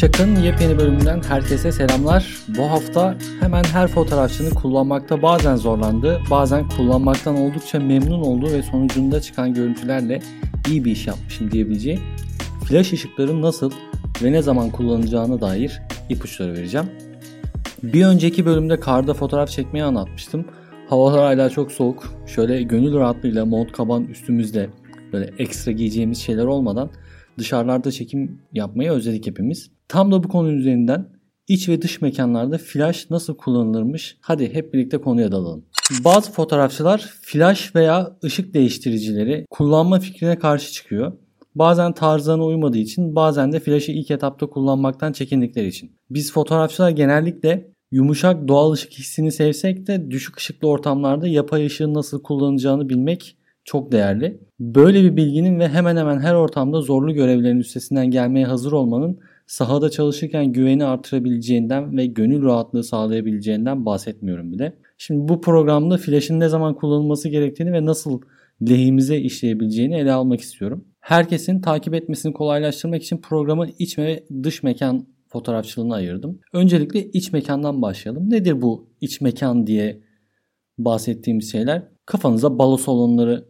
Şak'ın yepyeni bölümünden herkese selamlar. Bu hafta hemen her fotoğrafçının kullanmakta bazen zorlandığı, bazen kullanmaktan oldukça memnun olduğu ve sonucunda çıkan görüntülerle iyi bir iş yapmışım diyebileceği flash ışıkların nasıl ve ne zaman kullanılacağına dair ipuçları vereceğim. Bir önceki bölümde karda fotoğraf çekmeyi anlatmıştım. Havalar hala çok soğuk. Şöyle gönül rahatlığıyla mont kaban üstümüzde böyle ekstra giyeceğimiz şeyler olmadan dışarılarda çekim yapmayı özledik hepimiz. Tam da bu konu üzerinden iç ve dış mekanlarda flash nasıl kullanılırmış? Hadi hep birlikte konuya dalalım. Bazı fotoğrafçılar flash veya ışık değiştiricileri kullanma fikrine karşı çıkıyor. Bazen tarzlarına uymadığı için bazen de flash'ı ilk etapta kullanmaktan çekindikleri için. Biz fotoğrafçılar genellikle yumuşak doğal ışık hissini sevsek de düşük ışıklı ortamlarda yapay ışığın nasıl kullanılacağını bilmek çok değerli. Böyle bir bilginin ve hemen hemen her ortamda zorlu görevlerin üstesinden gelmeye hazır olmanın sahada çalışırken güveni artırabileceğinden ve gönül rahatlığı sağlayabileceğinden bahsetmiyorum bile. Şimdi bu programda flash'ın ne zaman kullanılması gerektiğini ve nasıl lehimize işleyebileceğini ele almak istiyorum. Herkesin takip etmesini kolaylaştırmak için programı iç ve dış mekan fotoğrafçılığına ayırdım. Öncelikle iç mekandan başlayalım. Nedir bu iç mekan diye bahsettiğimiz şeyler? Kafanıza balo salonları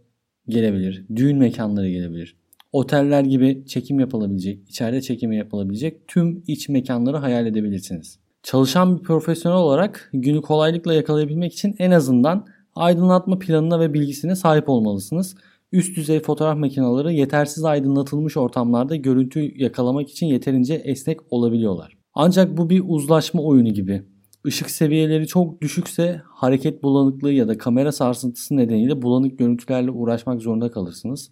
gelebilir, düğün mekanları gelebilir. Oteller gibi çekim yapılabilecek, içeride çekimi yapılabilecek tüm iç mekanları hayal edebilirsiniz. Çalışan bir profesyonel olarak günü kolaylıkla yakalayabilmek için en azından aydınlatma planına ve bilgisine sahip olmalısınız. Üst düzey fotoğraf makineleri yetersiz aydınlatılmış ortamlarda görüntü yakalamak için yeterince esnek olabiliyorlar. Ancak bu bir uzlaşma oyunu gibi. Işık seviyeleri çok düşükse hareket bulanıklığı ya da kamera sarsıntısı nedeniyle bulanık görüntülerle uğraşmak zorunda kalırsınız.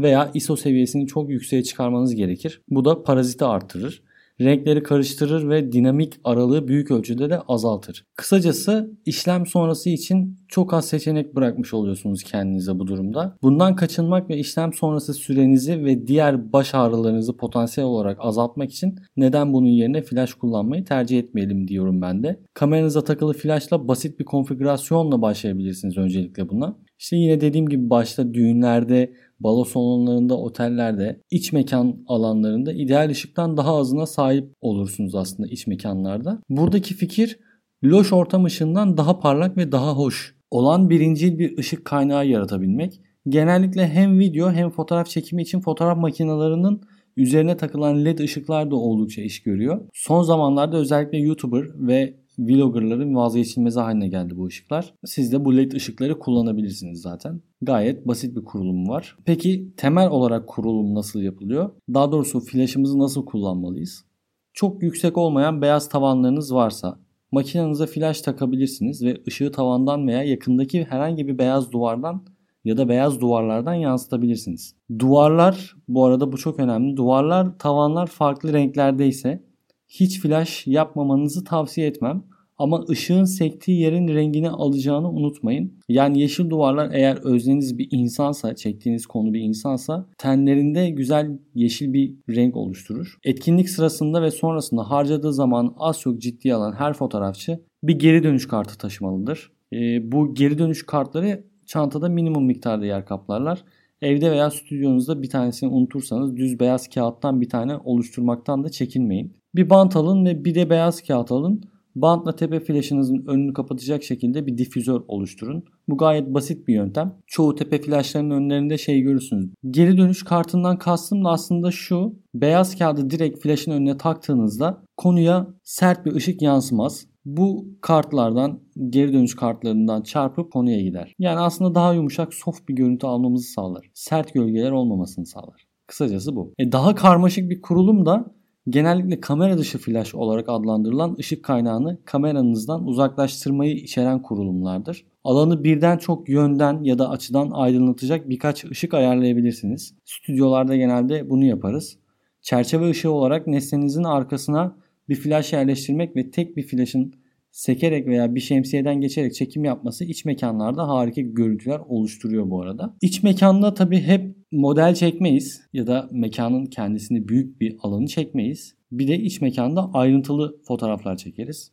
Veya ISO seviyesini çok yükseğe çıkarmanız gerekir. Bu da paraziti artırır renkleri karıştırır ve dinamik aralığı büyük ölçüde de azaltır. Kısacası işlem sonrası için çok az seçenek bırakmış oluyorsunuz kendinize bu durumda. Bundan kaçınmak ve işlem sonrası sürenizi ve diğer baş ağrılarınızı potansiyel olarak azaltmak için neden bunun yerine flash kullanmayı tercih etmeyelim diyorum ben de. Kameranıza takılı flashla basit bir konfigürasyonla başlayabilirsiniz öncelikle buna. İşte yine dediğim gibi başta düğünlerde, balo salonlarında, otellerde, iç mekan alanlarında ideal ışıktan daha azına sahip olursunuz aslında iç mekanlarda. Buradaki fikir loş ortam ışığından daha parlak ve daha hoş olan birincil bir ışık kaynağı yaratabilmek. Genellikle hem video hem fotoğraf çekimi için fotoğraf makinelerinin üzerine takılan led ışıklar da oldukça iş görüyor. Son zamanlarda özellikle YouTuber ve vloggerların vazgeçilmezi haline geldi bu ışıklar. Siz de bu led ışıkları kullanabilirsiniz zaten. Gayet basit bir kurulum var. Peki temel olarak kurulum nasıl yapılıyor? Daha doğrusu flaşımızı nasıl kullanmalıyız? Çok yüksek olmayan beyaz tavanlarınız varsa makinenize flash takabilirsiniz ve ışığı tavandan veya yakındaki herhangi bir beyaz duvardan ya da beyaz duvarlardan yansıtabilirsiniz. Duvarlar bu arada bu çok önemli. Duvarlar, tavanlar farklı renklerdeyse hiç flash yapmamanızı tavsiye etmem. Ama ışığın sektiği yerin rengini alacağını unutmayın. Yani yeşil duvarlar eğer özleniz bir insansa, çektiğiniz konu bir insansa tenlerinde güzel yeşil bir renk oluşturur. Etkinlik sırasında ve sonrasında harcadığı zaman az çok ciddiye alan her fotoğrafçı bir geri dönüş kartı taşımalıdır. E, bu geri dönüş kartları çantada minimum miktarda yer kaplarlar. Evde veya stüdyonuzda bir tanesini unutursanız düz beyaz kağıttan bir tane oluşturmaktan da çekinmeyin. Bir bant alın ve bir de beyaz kağıt alın. Bantla tepe flaşınızın önünü kapatacak şekilde bir difüzör oluşturun. Bu gayet basit bir yöntem. Çoğu tepe flaşlarının önlerinde şey görürsünüz. Geri dönüş kartından kastım da aslında şu. Beyaz kağıdı direkt flaşın önüne taktığınızda konuya sert bir ışık yansımaz. Bu kartlardan geri dönüş kartlarından çarpıp konuya gider. Yani aslında daha yumuşak soft bir görüntü almamızı sağlar. Sert gölgeler olmamasını sağlar. Kısacası bu. E daha karmaşık bir kurulum da genellikle kamera dışı flash olarak adlandırılan ışık kaynağını kameranızdan uzaklaştırmayı içeren kurulumlardır. Alanı birden çok yönden ya da açıdan aydınlatacak birkaç ışık ayarlayabilirsiniz. Stüdyolarda genelde bunu yaparız. Çerçeve ışığı olarak nesnenizin arkasına bir flash yerleştirmek ve tek bir flashın sekerek veya bir şemsiyeden geçerek çekim yapması iç mekanlarda harika görüntüler oluşturuyor bu arada. İç mekanda tabi hep model çekmeyiz ya da mekanın kendisini büyük bir alanı çekmeyiz. Bir de iç mekanda ayrıntılı fotoğraflar çekeriz.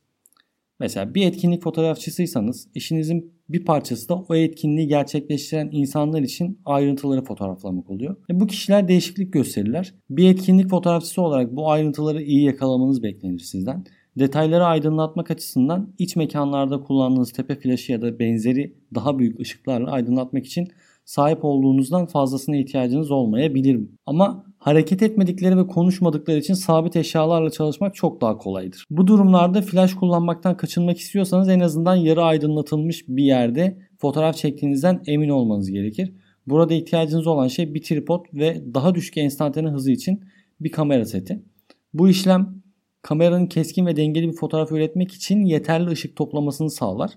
Mesela bir etkinlik fotoğrafçısıysanız işinizin bir parçası da o etkinliği gerçekleştiren insanlar için ayrıntıları fotoğraflamak oluyor. E bu kişiler değişiklik gösterirler. Bir etkinlik fotoğrafçısı olarak bu ayrıntıları iyi yakalamanız beklenir sizden. Detayları aydınlatmak açısından iç mekanlarda kullandığınız tepe flaşı ya da benzeri daha büyük ışıklarla aydınlatmak için sahip olduğunuzdan fazlasına ihtiyacınız olmayabilir. Ama hareket etmedikleri ve konuşmadıkları için sabit eşyalarla çalışmak çok daha kolaydır. Bu durumlarda flash kullanmaktan kaçınmak istiyorsanız en azından yarı aydınlatılmış bir yerde fotoğraf çektiğinizden emin olmanız gerekir. Burada ihtiyacınız olan şey bir tripod ve daha düşük enstantane hızı için bir kamera seti. Bu işlem kameranın keskin ve dengeli bir fotoğraf üretmek için yeterli ışık toplamasını sağlar.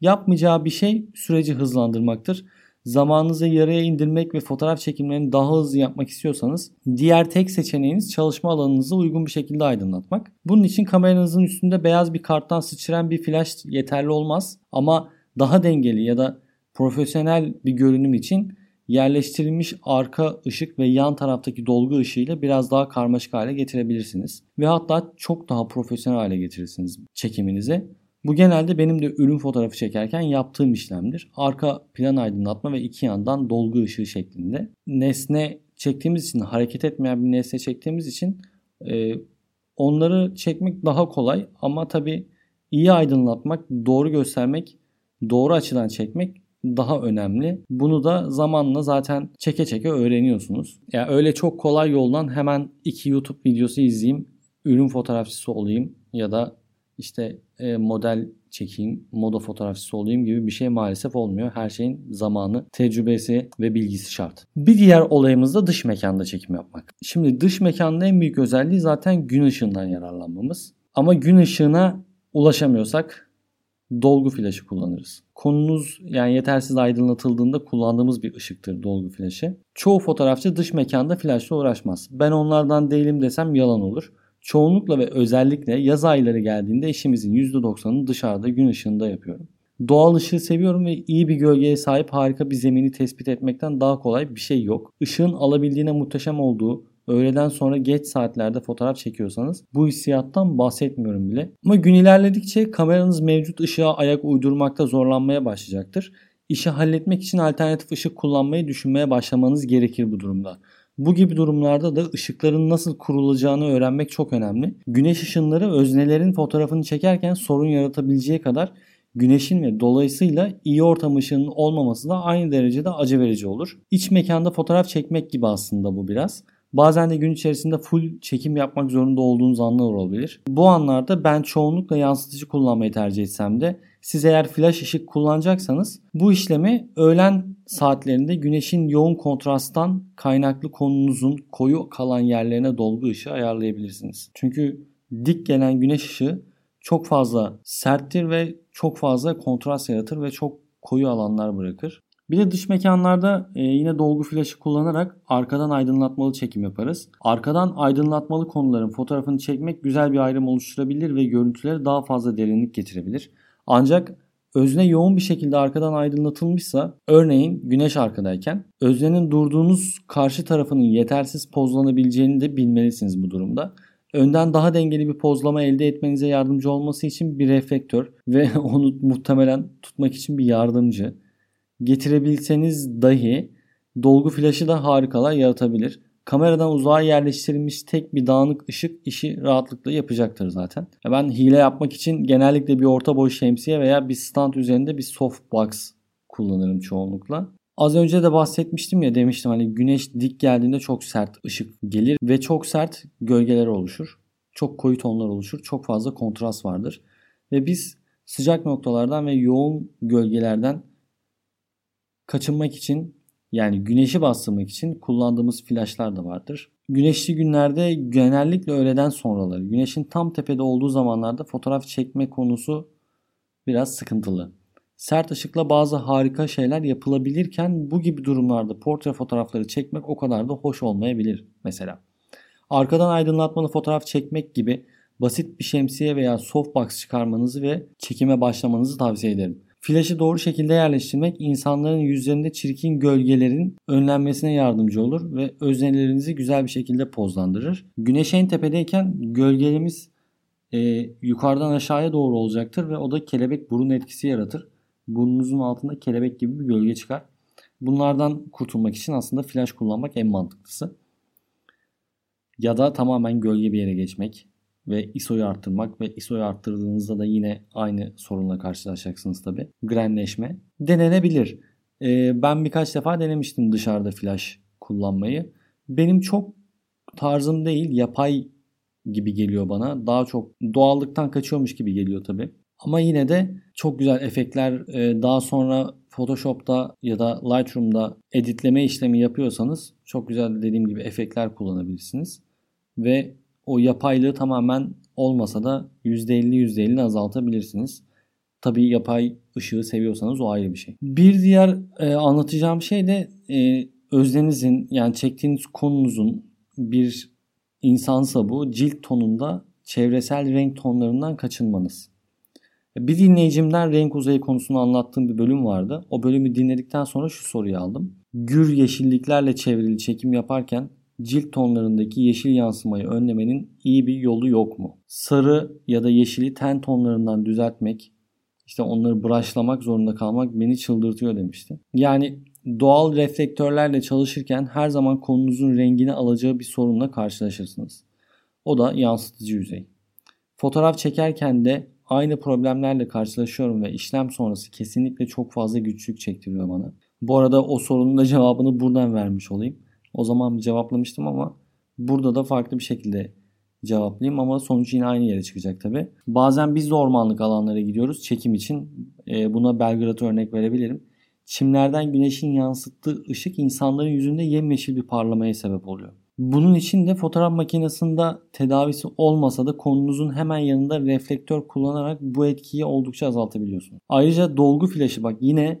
Yapmayacağı bir şey süreci hızlandırmaktır zamanınızı yarıya indirmek ve fotoğraf çekimlerini daha hızlı yapmak istiyorsanız diğer tek seçeneğiniz çalışma alanınızı uygun bir şekilde aydınlatmak. Bunun için kameranızın üstünde beyaz bir karttan sıçrayan bir flash yeterli olmaz ama daha dengeli ya da profesyonel bir görünüm için yerleştirilmiş arka ışık ve yan taraftaki dolgu ışığıyla biraz daha karmaşık hale getirebilirsiniz. Ve hatta çok daha profesyonel hale getirirsiniz çekiminizi. Bu genelde benim de ürün fotoğrafı çekerken yaptığım işlemdir. Arka plan aydınlatma ve iki yandan dolgu ışığı şeklinde. Nesne çektiğimiz için, hareket etmeyen bir nesne çektiğimiz için e, onları çekmek daha kolay. Ama tabii iyi aydınlatmak, doğru göstermek, doğru açıdan çekmek daha önemli. Bunu da zamanla zaten çeke çeke öğreniyorsunuz. Ya yani öyle çok kolay yoldan hemen iki YouTube videosu izleyeyim, ürün fotoğrafçısı olayım ya da işte e, model çekeyim, moda fotoğrafçısı olayım gibi bir şey maalesef olmuyor. Her şeyin zamanı, tecrübesi ve bilgisi şart. Bir diğer olayımız da dış mekanda çekim yapmak. Şimdi dış mekanda en büyük özelliği zaten gün ışığından yararlanmamız. Ama gün ışığına ulaşamıyorsak dolgu flaşı kullanırız. Konunuz yani yetersiz aydınlatıldığında kullandığımız bir ışıktır dolgu flaşı. Çoğu fotoğrafçı dış mekanda flaşla uğraşmaz. Ben onlardan değilim desem yalan olur. Çoğunlukla ve özellikle yaz ayları geldiğinde işimizin %90'ını dışarıda gün ışığında yapıyorum. Doğal ışığı seviyorum ve iyi bir gölgeye sahip harika bir zemini tespit etmekten daha kolay bir şey yok. Işığın alabildiğine muhteşem olduğu, öğleden sonra geç saatlerde fotoğraf çekiyorsanız bu hissiyattan bahsetmiyorum bile. Ama gün ilerledikçe kameranız mevcut ışığa ayak uydurmakta zorlanmaya başlayacaktır. İşi halletmek için alternatif ışık kullanmayı düşünmeye başlamanız gerekir bu durumda. Bu gibi durumlarda da ışıkların nasıl kurulacağını öğrenmek çok önemli. Güneş ışınları öznelerin fotoğrafını çekerken sorun yaratabileceği kadar güneşin ve dolayısıyla iyi ortam ışığının olmaması da aynı derecede acı verici olur. İç mekanda fotoğraf çekmek gibi aslında bu biraz. Bazen de gün içerisinde full çekim yapmak zorunda olduğunuz anlar olabilir. Bu anlarda ben çoğunlukla yansıtıcı kullanmayı tercih etsem de siz eğer flash ışık kullanacaksanız bu işlemi öğlen saatlerinde güneşin yoğun kontrasttan kaynaklı konunuzun koyu kalan yerlerine dolgu ışığı ayarlayabilirsiniz. Çünkü dik gelen güneş ışığı çok fazla serttir ve çok fazla kontrast yaratır ve çok koyu alanlar bırakır. Bir de dış mekanlarda e, yine dolgu flaşı kullanarak arkadan aydınlatmalı çekim yaparız. Arkadan aydınlatmalı konuların fotoğrafını çekmek güzel bir ayrım oluşturabilir ve görüntülere daha fazla derinlik getirebilir. Ancak özne yoğun bir şekilde arkadan aydınlatılmışsa örneğin güneş arkadayken öznenin durduğunuz karşı tarafının yetersiz pozlanabileceğini de bilmelisiniz bu durumda. Önden daha dengeli bir pozlama elde etmenize yardımcı olması için bir reflektör ve onu muhtemelen tutmak için bir yardımcı getirebilseniz dahi dolgu flaşı da harikalar yaratabilir. Kameradan uzağa yerleştirilmiş tek bir dağınık ışık işi rahatlıkla yapacaktır zaten. Ben hile yapmak için genellikle bir orta boy şemsiye veya bir stand üzerinde bir softbox kullanırım çoğunlukla. Az önce de bahsetmiştim ya demiştim hani güneş dik geldiğinde çok sert ışık gelir ve çok sert gölgeler oluşur. Çok koyu tonlar oluşur. Çok fazla kontrast vardır. Ve biz sıcak noktalardan ve yoğun gölgelerden kaçınmak için yani güneşi bastırmak için kullandığımız flaşlar da vardır. Güneşli günlerde genellikle öğleden sonraları, güneşin tam tepede olduğu zamanlarda fotoğraf çekme konusu biraz sıkıntılı. Sert ışıkla bazı harika şeyler yapılabilirken bu gibi durumlarda portre fotoğrafları çekmek o kadar da hoş olmayabilir mesela. Arkadan aydınlatmalı fotoğraf çekmek gibi basit bir şemsiye veya softbox çıkarmanızı ve çekime başlamanızı tavsiye ederim. Flaşı doğru şekilde yerleştirmek insanların yüzlerinde çirkin gölgelerin önlenmesine yardımcı olur ve öznelerinizi güzel bir şekilde pozlandırır. Güneş en tepedeyken gölgelerimiz e, yukarıdan aşağıya doğru olacaktır ve o da kelebek burun etkisi yaratır. Burnunuzun altında kelebek gibi bir gölge çıkar. Bunlardan kurtulmak için aslında flash kullanmak en mantıklısı. Ya da tamamen gölge bir yere geçmek ve ISO'yu arttırmak ve ISO'yu arttırdığınızda da yine aynı sorunla karşılaşacaksınız tabi. Grenleşme denenebilir. Ee, ben birkaç defa denemiştim dışarıda flash kullanmayı. Benim çok tarzım değil yapay gibi geliyor bana. Daha çok doğallıktan kaçıyormuş gibi geliyor tabi. Ama yine de çok güzel efektler e, daha sonra Photoshop'ta ya da Lightroom'da editleme işlemi yapıyorsanız çok güzel dediğim gibi efektler kullanabilirsiniz. Ve o yapaylığı tamamen olmasa da %50 %50 azaltabilirsiniz. Tabii yapay ışığı seviyorsanız o ayrı bir şey. Bir diğer e, anlatacağım şey de e, özdenizin yani çektiğiniz konunuzun bir insansa bu cilt tonunda çevresel renk tonlarından kaçınmanız. Bir dinleyicimden renk uzayı konusunu anlattığım bir bölüm vardı. O bölümü dinledikten sonra şu soruyu aldım. Gür yeşilliklerle çevrili çekim yaparken cilt tonlarındaki yeşil yansımayı önlemenin iyi bir yolu yok mu? Sarı ya da yeşili ten tonlarından düzeltmek, işte onları brush'lamak zorunda kalmak beni çıldırtıyor demişti. Yani doğal reflektörlerle çalışırken her zaman konunuzun rengini alacağı bir sorunla karşılaşırsınız. O da yansıtıcı yüzey. Fotoğraf çekerken de aynı problemlerle karşılaşıyorum ve işlem sonrası kesinlikle çok fazla güçlük çektiriyor bana. Bu arada o sorunun da cevabını buradan vermiş olayım. O zaman cevaplamıştım ama burada da farklı bir şekilde cevaplayayım ama sonuç yine aynı yere çıkacak tabi. Bazen biz de ormanlık alanlara gidiyoruz çekim için. E, buna Belgrad'a örnek verebilirim. Çimlerden güneşin yansıttığı ışık insanların yüzünde yemyeşil bir parlamaya sebep oluyor. Bunun için de fotoğraf makinesinde tedavisi olmasa da konunuzun hemen yanında reflektör kullanarak bu etkiyi oldukça azaltabiliyorsunuz. Ayrıca dolgu flaşı bak yine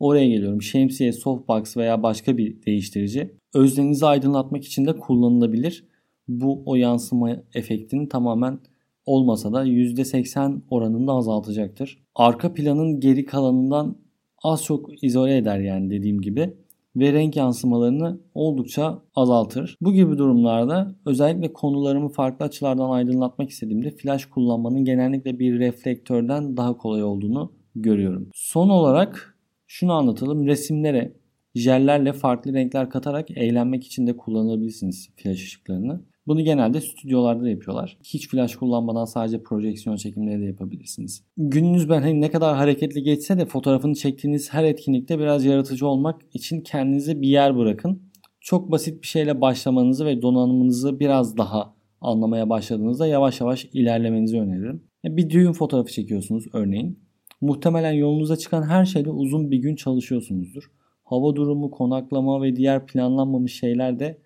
oraya geliyorum. Şemsiye, softbox veya başka bir değiştirici özlerinizi aydınlatmak için de kullanılabilir. Bu o yansıma efektini tamamen olmasa da %80 oranında azaltacaktır. Arka planın geri kalanından az çok izole eder yani dediğim gibi ve renk yansımalarını oldukça azaltır. Bu gibi durumlarda özellikle konularımı farklı açılardan aydınlatmak istediğimde flash kullanmanın genellikle bir reflektörden daha kolay olduğunu görüyorum. Son olarak şunu anlatalım. Resimlere jellerle farklı renkler katarak eğlenmek için de kullanabilirsiniz flash ışıklarını. Bunu genelde stüdyolarda da yapıyorlar. Hiç flash kullanmadan sadece projeksiyon çekimleri de yapabilirsiniz. Gününüz ben hani ne kadar hareketli geçse de fotoğrafını çektiğiniz her etkinlikte biraz yaratıcı olmak için kendinize bir yer bırakın. Çok basit bir şeyle başlamanızı ve donanımınızı biraz daha anlamaya başladığınızda yavaş yavaş ilerlemenizi öneririm. Bir düğün fotoğrafı çekiyorsunuz örneğin. Muhtemelen yolunuza çıkan her şeyde uzun bir gün çalışıyorsunuzdur. Hava durumu, konaklama ve diğer planlanmamış şeyler de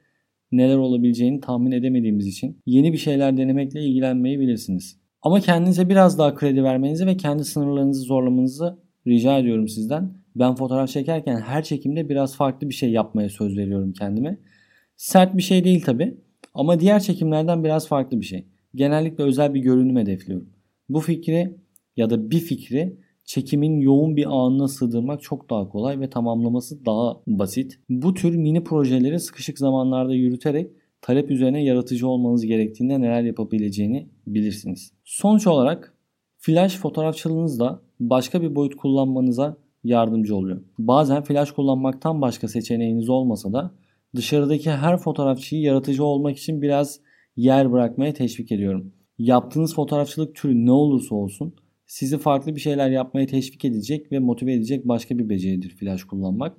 neler olabileceğini tahmin edemediğimiz için yeni bir şeyler denemekle ilgilenmeyi bilirsiniz. Ama kendinize biraz daha kredi vermenizi ve kendi sınırlarınızı zorlamanızı rica ediyorum sizden. Ben fotoğraf çekerken her çekimde biraz farklı bir şey yapmaya söz veriyorum kendime. Sert bir şey değil tabi ama diğer çekimlerden biraz farklı bir şey. Genellikle özel bir görünüm hedefliyorum. Bu fikri ya da bir fikri çekimin yoğun bir anına sığdırmak çok daha kolay ve tamamlaması daha basit. Bu tür mini projeleri sıkışık zamanlarda yürüterek talep üzerine yaratıcı olmanız gerektiğinde neler yapabileceğini bilirsiniz. Sonuç olarak flash fotoğrafçılığınız da başka bir boyut kullanmanıza yardımcı oluyor. Bazen flash kullanmaktan başka seçeneğiniz olmasa da dışarıdaki her fotoğrafçıyı yaratıcı olmak için biraz yer bırakmaya teşvik ediyorum. Yaptığınız fotoğrafçılık türü ne olursa olsun sizi farklı bir şeyler yapmaya teşvik edecek ve motive edecek başka bir beceridir flash kullanmak.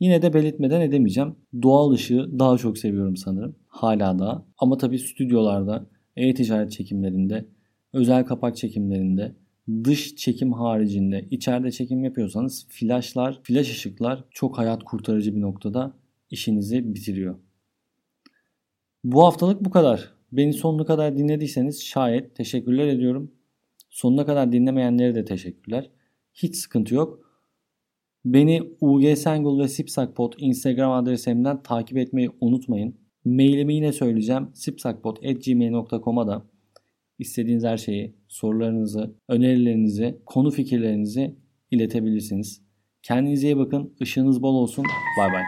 Yine de belirtmeden edemeyeceğim. Doğal ışığı daha çok seviyorum sanırım. Hala da. Ama tabii stüdyolarda, e-ticaret çekimlerinde, özel kapak çekimlerinde, dış çekim haricinde içeride çekim yapıyorsanız flashlar, flash ışıklar çok hayat kurtarıcı bir noktada işinizi bitiriyor. Bu haftalık bu kadar. Beni sonuna kadar dinlediyseniz şayet teşekkürler ediyorum. Sonuna kadar dinlemeyenlere de teşekkürler. Hiç sıkıntı yok. Beni UG Sengul ve Sipsakpot Instagram adresimden takip etmeyi unutmayın. Mailimi yine söyleyeceğim. sipsakpot.gmail.com'a da istediğiniz her şeyi, sorularınızı, önerilerinizi, konu fikirlerinizi iletebilirsiniz. Kendinize iyi bakın. Işığınız bol olsun. Bay bay.